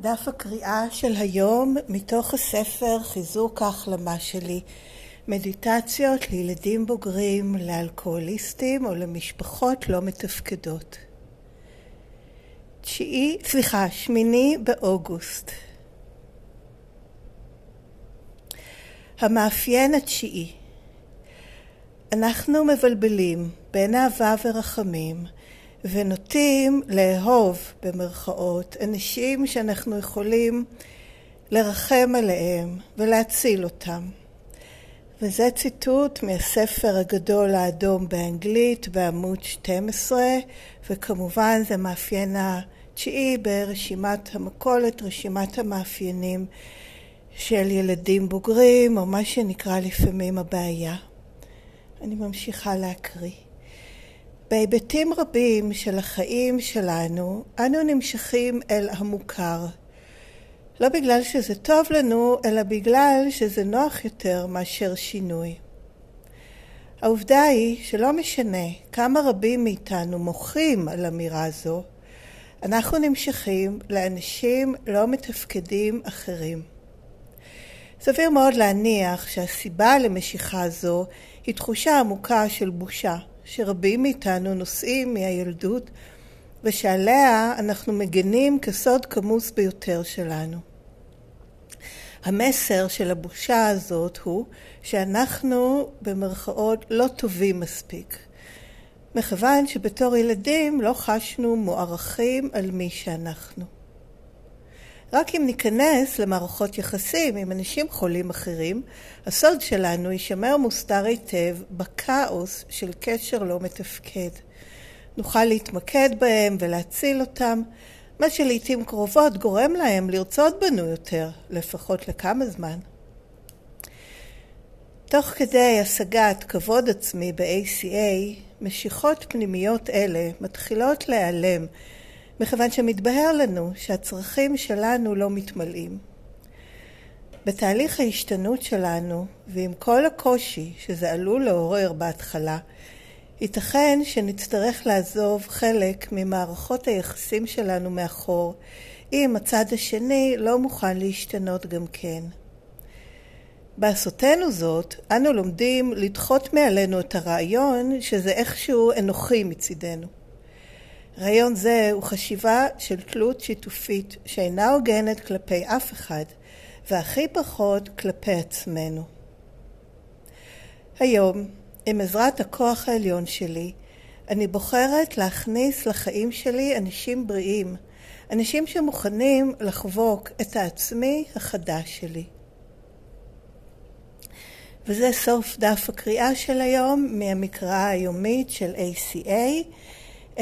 דף הקריאה של היום מתוך הספר חיזוק ההחלמה שלי מדיטציות לילדים בוגרים, לאלכוהוליסטים או למשפחות לא מתפקדות. תשיעי, סליחה, שמיני באוגוסט. המאפיין התשיעי אנחנו מבלבלים בין אהבה ורחמים ונוטים לאהוב במרכאות אנשים שאנחנו יכולים לרחם עליהם ולהציל אותם. וזה ציטוט מהספר הגדול האדום באנגלית בעמוד 12 וכמובן זה מאפיין התשיעי ברשימת המכולת, רשימת המאפיינים של ילדים בוגרים או מה שנקרא לפעמים הבעיה. אני ממשיכה להקריא. בהיבטים רבים של החיים שלנו, אנו נמשכים אל המוכר. לא בגלל שזה טוב לנו, אלא בגלל שזה נוח יותר מאשר שינוי. העובדה היא שלא משנה כמה רבים מאיתנו מוחים על אמירה זו, אנחנו נמשכים לאנשים לא מתפקדים אחרים. סביר מאוד להניח שהסיבה למשיכה זו היא תחושה עמוקה של בושה, שרבים מאיתנו נושאים מהילדות ושעליה אנחנו מגנים כסוד כמוס ביותר שלנו. המסר של הבושה הזאת הוא שאנחנו במרכאות לא טובים מספיק. מכיוון שבתור ילדים לא חשנו מוערכים על מי שאנחנו. רק אם ניכנס למערכות יחסים עם אנשים חולים אחרים, הסוד שלנו יישמר מוסתר היטב בכאוס של קשר לא מתפקד. נוכל להתמקד בהם ולהציל אותם, מה שלעיתים קרובות גורם להם לרצות בנו יותר, לפחות לכמה זמן. תוך כדי השגת כבוד עצמי ב-ACA, משיכות פנימיות אלה מתחילות להיעלם מכיוון שמתבהר לנו שהצרכים שלנו לא מתמלאים. בתהליך ההשתנות שלנו, ועם כל הקושי שזה עלול לעורר בהתחלה, ייתכן שנצטרך לעזוב חלק ממערכות היחסים שלנו מאחור, אם הצד השני לא מוכן להשתנות גם כן. בעשותנו זאת, אנו לומדים לדחות מעלינו את הרעיון שזה איכשהו אנוכי מצידנו. רעיון זה הוא חשיבה של תלות שיתופית שאינה הוגנת כלפי אף אחד, והכי פחות כלפי עצמנו. היום, עם עזרת הכוח העליון שלי, אני בוחרת להכניס לחיים שלי אנשים בריאים, אנשים שמוכנים לחבוק את העצמי החדש שלי. וזה סוף דף הקריאה של היום מהמקרא היומית של ACA.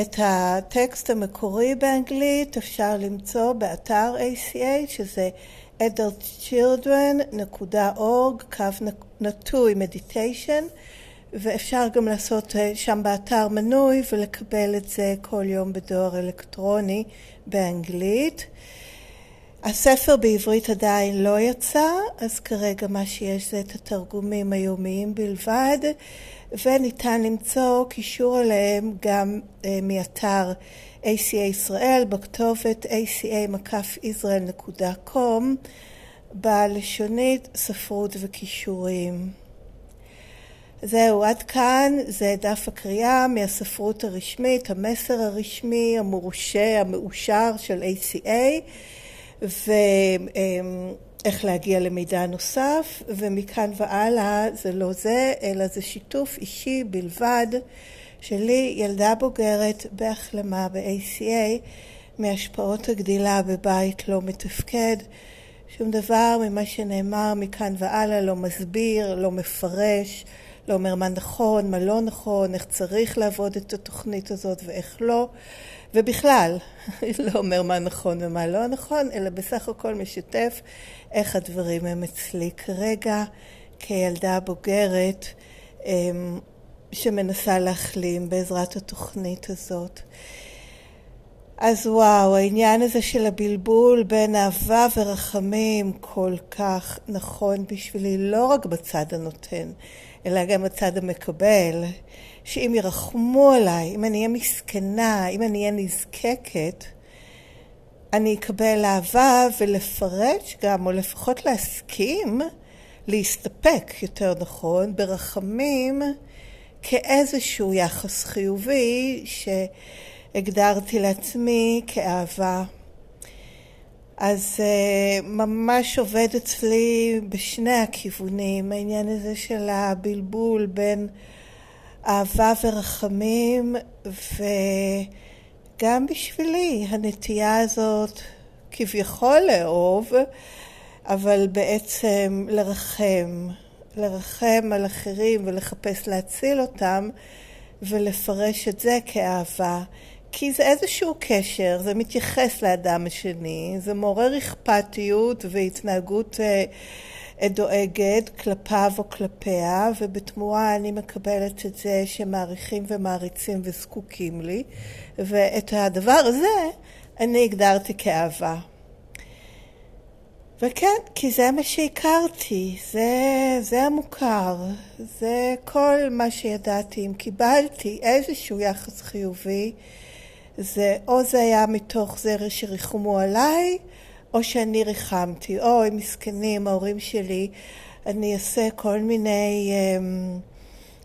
את הטקסט המקורי באנגלית אפשר למצוא באתר ACA שזה adultchildren.org קו נטוי מדיטיישן ואפשר גם לעשות אה, שם באתר מנוי ולקבל את זה כל יום בדואר אלקטרוני באנגלית. הספר בעברית עדיין לא יצא, אז כרגע מה שיש זה את התרגומים היומיים בלבד, וניתן למצוא קישור אליהם גם uh, מאתר ACA ישראל בכתובת aca-israel.com בלשונית ספרות וכישורים. זהו, עד כאן זה דף הקריאה מהספרות הרשמית, המסר הרשמי, המורשה, המאושר של ACA. ואיך להגיע למידע נוסף, ומכאן והלאה זה לא זה, אלא זה שיתוף אישי בלבד שלי, ילדה בוגרת בהחלמה ב-ACA, מהשפעות הגדילה בבית לא מתפקד. שום דבר ממה שנאמר מכאן והלאה לא מסביר, לא מפרש, לא אומר מה נכון, מה לא נכון, איך צריך לעבוד את התוכנית הזאת ואיך לא. ובכלל, לא אומר מה נכון ומה לא נכון, אלא בסך הכל משתף איך הדברים הם אצלי כרגע כילדה בוגרת אמ, שמנסה להחלים בעזרת התוכנית הזאת. אז וואו, העניין הזה של הבלבול בין אהבה ורחמים כל כך נכון בשבילי, לא רק בצד הנותן, אלא גם בצד המקבל. שאם ירחמו עליי, אם אני אהיה מסכנה, אם אני אהיה נזקקת, אני אקבל אהבה ולפרש גם, או לפחות להסכים, להסתפק, יותר נכון, ברחמים כאיזשהו יחס חיובי שהגדרתי לעצמי כאהבה. אז uh, ממש עובד אצלי בשני הכיוונים, העניין הזה של הבלבול בין אהבה ורחמים, וגם בשבילי הנטייה הזאת כביכול לאהוב, אבל בעצם לרחם, לרחם על אחרים ולחפש להציל אותם ולפרש את זה כאהבה. כי זה איזשהו קשר, זה מתייחס לאדם השני, זה מעורר אכפתיות והתנהגות אה, דואגת כלפיו או כלפיה, ובתמורה אני מקבלת את זה שמעריכים ומעריצים וזקוקים לי, ואת הדבר הזה אני הגדרתי כאהבה. וכן, כי זה מה שהכרתי, זה, זה המוכר, זה כל מה שידעתי. אם קיבלתי איזשהו יחס חיובי, זה או זה היה מתוך זה שריחמו עליי, או שאני ריחמתי. אוי, מסכנים, ההורים שלי, אני אעשה כל מיני um,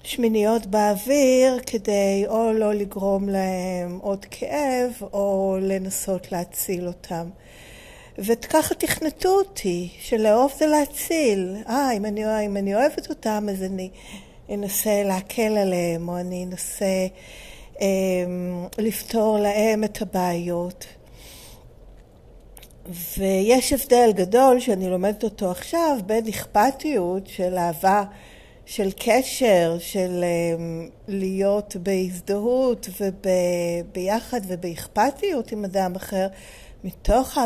שמיניות באוויר כדי או לא לגרום להם עוד כאב, או לנסות להציל אותם. וככה תכנתו אותי, שלאהוב זה להציל. אה, אם אם אני אוהבת אותם, אז אני אנסה להקל עליהם, או אני אנסה לפתור להם את הבעיות. ויש הבדל גדול שאני לומדת אותו עכשיו בין אכפתיות של אהבה, של קשר, של אה, להיות בהזדהות וביחד ובאכפתיות עם אדם אחר, מתוך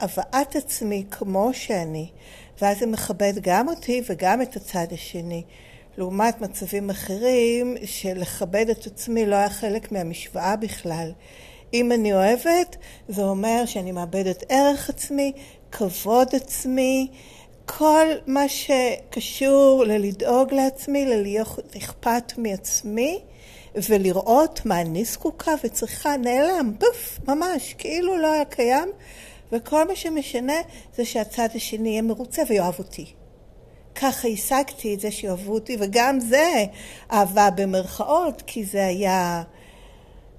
הבאת עצמי כמו שאני, ואז זה מכבד גם אותי וגם את הצד השני. לעומת מצבים אחרים שלכבד את עצמי לא היה חלק מהמשוואה בכלל. אם אני אוהבת, זה אומר שאני מאבדת ערך עצמי, כבוד עצמי, כל מה שקשור ללדאוג לעצמי, ללהיות אכפת מעצמי, ולראות מה אני זקוקה וצריכה, נעלם, פוף, ממש, כאילו לא היה קיים, וכל מה שמשנה זה שהצד השני יהיה מרוצה ויאהב אותי. ככה השגתי את זה שאוהבו אותי, וגם זה אהבה במרכאות, כי זה היה...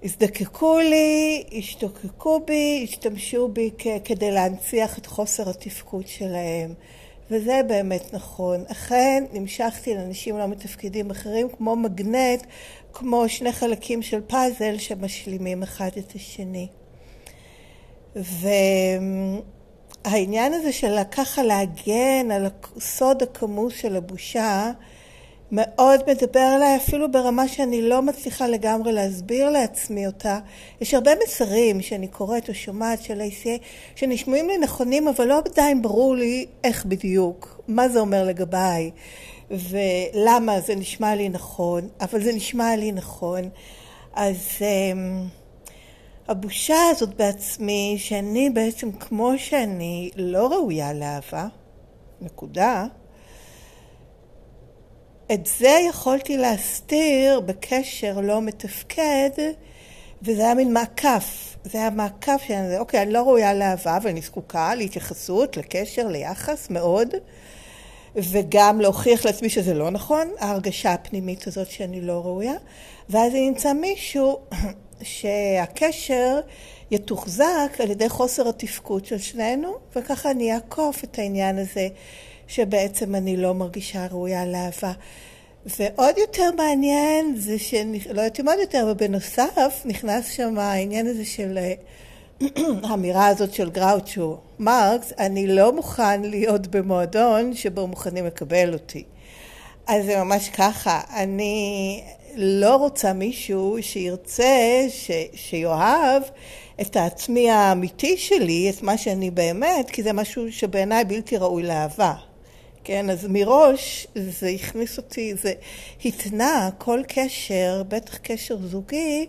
הזדקקו לי, השתוקקו בי, השתמשו בי כדי להנציח את חוסר התפקוד שלהם. וזה באמת נכון. אכן, נמשכתי לאנשים לא מתפקידים אחרים כמו מגנט, כמו שני חלקים של פאזל שמשלימים אחד את השני. והעניין הזה של ככה להגן על הסוד הכמוס של הבושה, מאוד מדבר אליי אפילו ברמה שאני לא מצליחה לגמרי להסביר לעצמי אותה. יש הרבה מסרים שאני קוראת או שומעת של ACA שנשמעים לי נכונים, אבל לא עדיין ברור לי איך בדיוק, מה זה אומר לגביי, ולמה זה נשמע לי נכון, אבל זה נשמע לי נכון. אז um, הבושה הזאת בעצמי, שאני בעצם כמו שאני לא ראויה לאהבה, נקודה. את זה יכולתי להסתיר בקשר לא מתפקד, וזה היה מין מעקף. זה היה מעקף שאני, אוקיי, אני לא ראויה לאהבה, אבל אני זקוקה להתייחסות, לקשר, ליחס, מאוד. וגם להוכיח לעצמי שזה לא נכון, ההרגשה הפנימית הזאת שאני לא ראויה. ואז אני אמצא מישהו שהקשר יתוחזק על ידי חוסר התפקוד של שנינו, וככה אני אעקוף את העניין הזה שבעצם אני לא מרגישה ראויה לאהבה. ועוד יותר מעניין זה ש... לא יודעת אם עוד יותר, אבל בנוסף נכנס שם העניין הזה של האמירה הזאת של גראוצ'ו מרקס, אני לא מוכן להיות במועדון שבו מוכנים לקבל אותי. אז זה ממש ככה, אני לא רוצה מישהו שירצה, ש... שיאהב את העצמי האמיתי שלי, את מה שאני באמת, כי זה משהו שבעיניי בלתי ראוי לאהבה. כן, אז מראש זה הכניס אותי, זה התנה כל קשר, בטח קשר זוגי,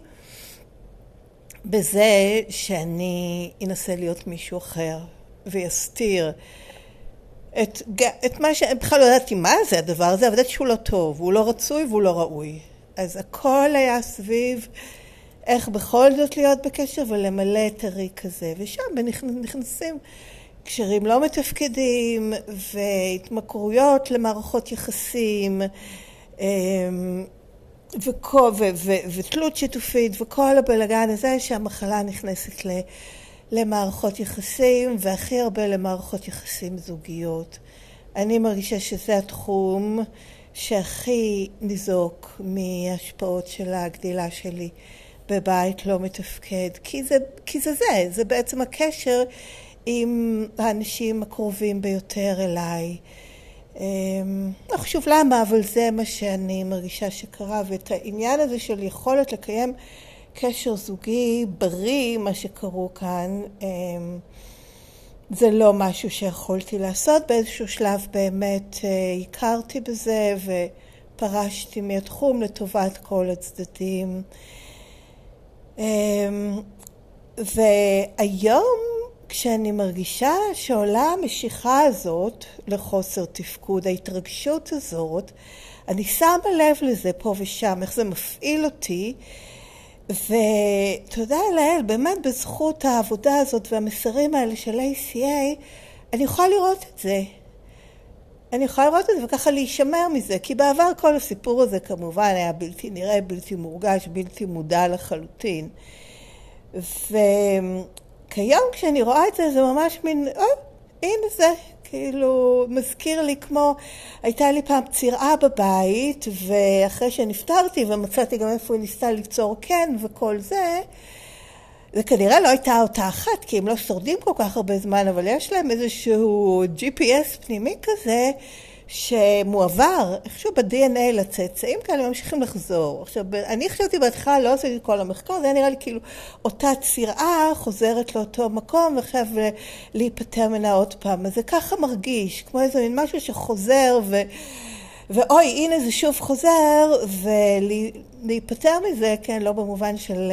בזה שאני אנסה להיות מישהו אחר ויסתיר את, את מה ש... בכלל לא ידעתי מה זה הדבר הזה, אבל ידעתי שהוא לא טוב, הוא לא רצוי והוא לא ראוי. אז הכל היה סביב איך בכל זאת להיות בקשר ולמלא את הריק הזה. ושם נכנסים קשרים לא מתפקדים והתמכרויות למערכות יחסים אמ, וכל, ו, ו, ותלות שיתופית וכל הבלגן הזה שהמחלה נכנסת ל, למערכות יחסים והכי הרבה למערכות יחסים זוגיות. אני מרגישה שזה התחום שהכי ניזוק מהשפעות של הגדילה שלי בבית לא מתפקד, כי זה, כי זה זה, זה בעצם הקשר עם האנשים הקרובים ביותר אליי. אמ, לא חשוב למה, אבל זה מה שאני מרגישה שקרה, ואת העניין הזה של יכולת לקיים קשר זוגי בריא, מה שקראו כאן, אמ, זה לא משהו שיכולתי לעשות. באיזשהו שלב באמת אה, הכרתי בזה ופרשתי מהתחום לטובת כל הצדדים. אמ, והיום כשאני מרגישה שעולה המשיכה הזאת לחוסר תפקוד, ההתרגשות הזאת, אני שמה לב לזה פה ושם, איך זה מפעיל אותי, ותודה לאל, באמת בזכות העבודה הזאת והמסרים האלה של ACA, אני יכולה לראות את זה. אני יכולה לראות את זה וככה להישמר מזה, כי בעבר כל הסיפור הזה כמובן היה בלתי נראה, בלתי מורגש, בלתי מודע לחלוטין. וכיום כשאני רואה את זה, זה ממש מין, אה, הנה זה, כאילו, מזכיר לי כמו, הייתה לי פעם צירעה בבית, ואחרי שנפטרתי ומצאתי גם איפה היא ניסתה ליצור כן וכל זה, זה כנראה לא הייתה אותה אחת, כי הם לא שורדים כל כך הרבה זמן, אבל יש להם איזשהו GPS פנימי כזה, שמועבר איכשהו ב-DNA לצאצאים כאלה, ממשיכים לחזור. עכשיו, אני חשבתי בהתחלה, לא עשיתי כל המחקר, זה היה נראה לי כאילו אותה צירעה חוזרת לאותו מקום ועכשיו להיפטר ממנה עוד פעם. אז זה ככה מרגיש, כמו איזה מין משהו שחוזר ו... ואוי, הנה זה שוב חוזר, ולהיפטר מזה, כן, לא במובן של...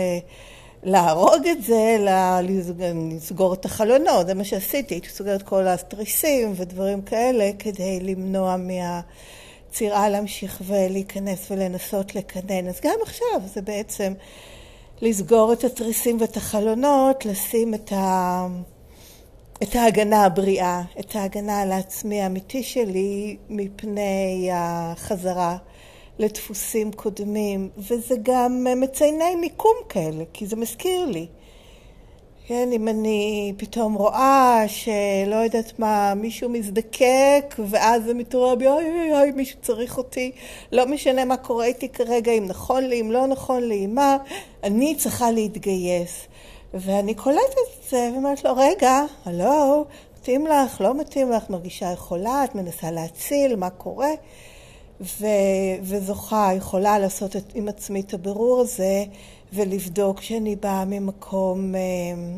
להרוג את זה, לסגור את החלונות, זה מה שעשיתי, הייתי סוגרת כל התריסים ודברים כאלה כדי למנוע מהצירה להמשיך ולהיכנס ולנסות לקנן. אז גם עכשיו זה בעצם לסגור את התריסים ואת החלונות, לשים את, ה... את ההגנה הבריאה, את ההגנה על העצמי האמיתי שלי מפני החזרה. לדפוסים קודמים, וזה גם מצייני מיקום כאלה, כי זה מזכיר לי. כן, אם אני פתאום רואה שלא יודעת מה, מישהו מזדקק, ואז זה מתעורר בי, אוי אוי אוי, מישהו צריך אותי, לא משנה מה קורה איתי כרגע, אם נכון לי, אם לא נכון לי, מה, אני צריכה להתגייס. ואני קולטת את זה, ואומרת לו, רגע, הלו, מתאים לך, לא מתאים לך, מרגישה יכולה, את מנסה להציל, מה קורה? ו, וזוכה, יכולה לעשות את, עם עצמי את הבירור הזה ולבדוק שאני באה ממקום אה,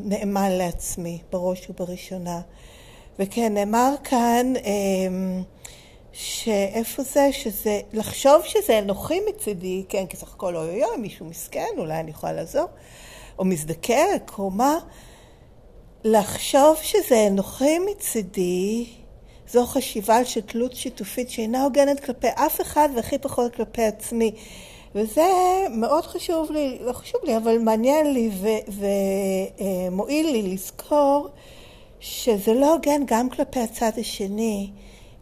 נאמן לעצמי, בראש ובראשונה. וכן, נאמר כאן אה, שאיפה זה, שזה, לחשוב שזה אנוכי מצידי, כן, כי סך הכל אוי אוי אוי, מישהו מסכן, אולי אני יכולה לעזור, או מזדקק, או מה, לחשוב שזה אנוכי מצידי, זו חשיבה של תלות שיתופית שאינה הוגנת כלפי אף אחד והכי פחות כלפי עצמי. וזה מאוד חשוב לי, לא חשוב לי, אבל מעניין לי ומועיל לי לזכור שזה לא הוגן גם כלפי הצד השני,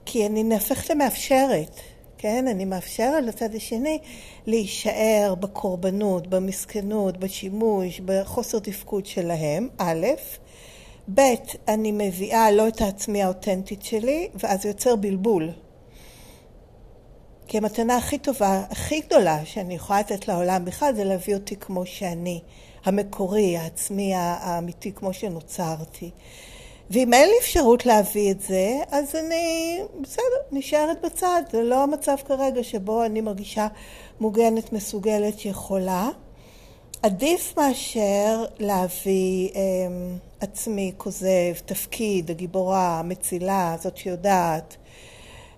כי אני נהפכת למאפשרת, כן? אני מאפשרת לצד השני להישאר בקורבנות, במסכנות, בשימוש, בחוסר תפקוד שלהם, א', ב', אני מביאה לא את העצמי האותנטית שלי, ואז יוצר בלבול. כי המתנה הכי טובה, הכי גדולה שאני יכולה לתת לעולם בכלל, זה להביא אותי כמו שאני, המקורי, העצמי האמיתי, כמו שנוצרתי. ואם אין לי אפשרות להביא את זה, אז אני, בסדר, נשארת בצד. זה לא המצב כרגע שבו אני מרגישה מוגנת, מסוגלת, יכולה. עדיף מאשר להביא אה, עצמי כוזב, תפקיד, הגיבורה, המצילה, זאת שיודעת,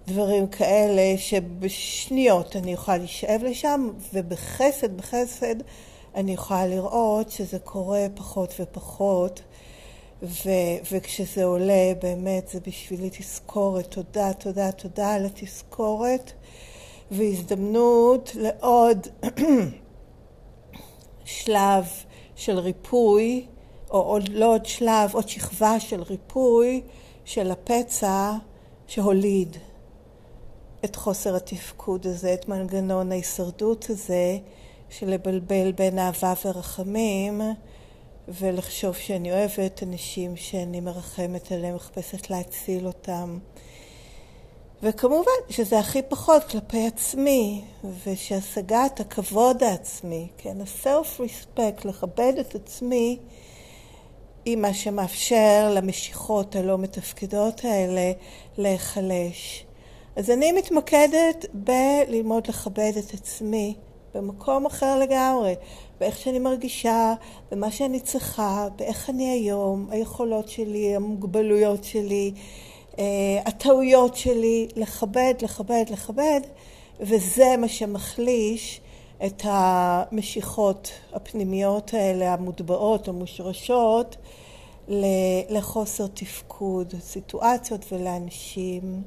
דברים כאלה שבשניות אני יכולה להישאב לשם, ובחסד, בחסד, אני יכולה לראות שזה קורה פחות ופחות, ו- וכשזה עולה, באמת, זה בשבילי תזכורת. תודה, תודה, תודה על התזכורת, והזדמנות לעוד שלב של ריפוי, או עוד לא עוד שלב, עוד שכבה של ריפוי של הפצע שהוליד את חוסר התפקוד הזה, את מנגנון ההישרדות הזה של לבלבל בין אהבה ורחמים ולחשוב שאני אוהבת אנשים שאני מרחמת עליהם, מחפשת להציל אותם. וכמובן שזה הכי פחות כלפי עצמי, ושהשגת הכבוד העצמי, כן, ה-self-respect, לכבד את עצמי, היא מה שמאפשר למשיכות הלא מתפקדות האלה להיחלש. אז אני מתמקדת בללמוד לכבד את עצמי במקום אחר לגמרי, באיך שאני מרגישה, במה שאני צריכה, באיך אני היום, היכולות שלי, המוגבלויות שלי, הטעויות שלי, לכבד, לכבד, לכבד, וזה מה שמחליש את המשיכות הפנימיות האלה, המוטבעות, המושרשות, לחוסר תפקוד, סיטואציות ולאנשים.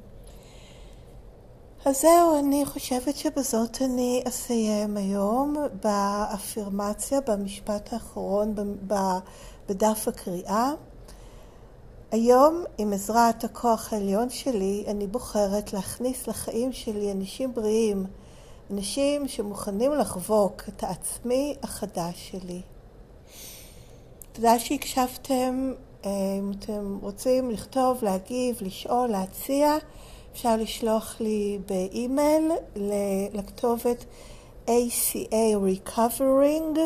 אז זהו, אני חושבת שבזאת אני אסיים היום באפירמציה, במשפט האחרון בדף הקריאה. היום, עם עזרת הכוח העליון שלי, אני בוחרת להכניס לחיים שלי אנשים בריאים, אנשים שמוכנים לחבוק את העצמי החדש שלי. תודה שהקשבתם. אם אתם רוצים לכתוב, להגיב, לשאול, להציע, אפשר לשלוח לי באימייל לכתובת ACA Recovering,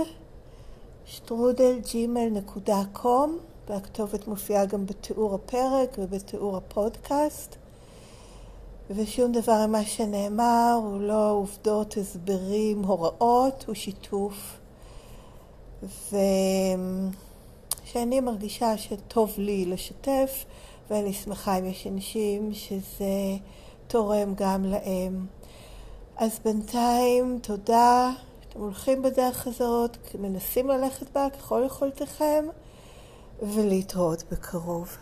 שטרודל gmail.com, והכתובת מופיעה גם בתיאור הפרק ובתיאור הפודקאסט. ושום דבר ממה שנאמר הוא לא עובדות, הסברים, הוראות, הוא שיתוף. ושאני מרגישה שטוב לי לשתף, ואני שמחה אם יש אנשים שזה תורם גם להם. אז בינתיים, תודה שאתם הולכים בדרך הזאת, מנסים ללכת בה ככל יכולתכם, ולהתראות בקרוב.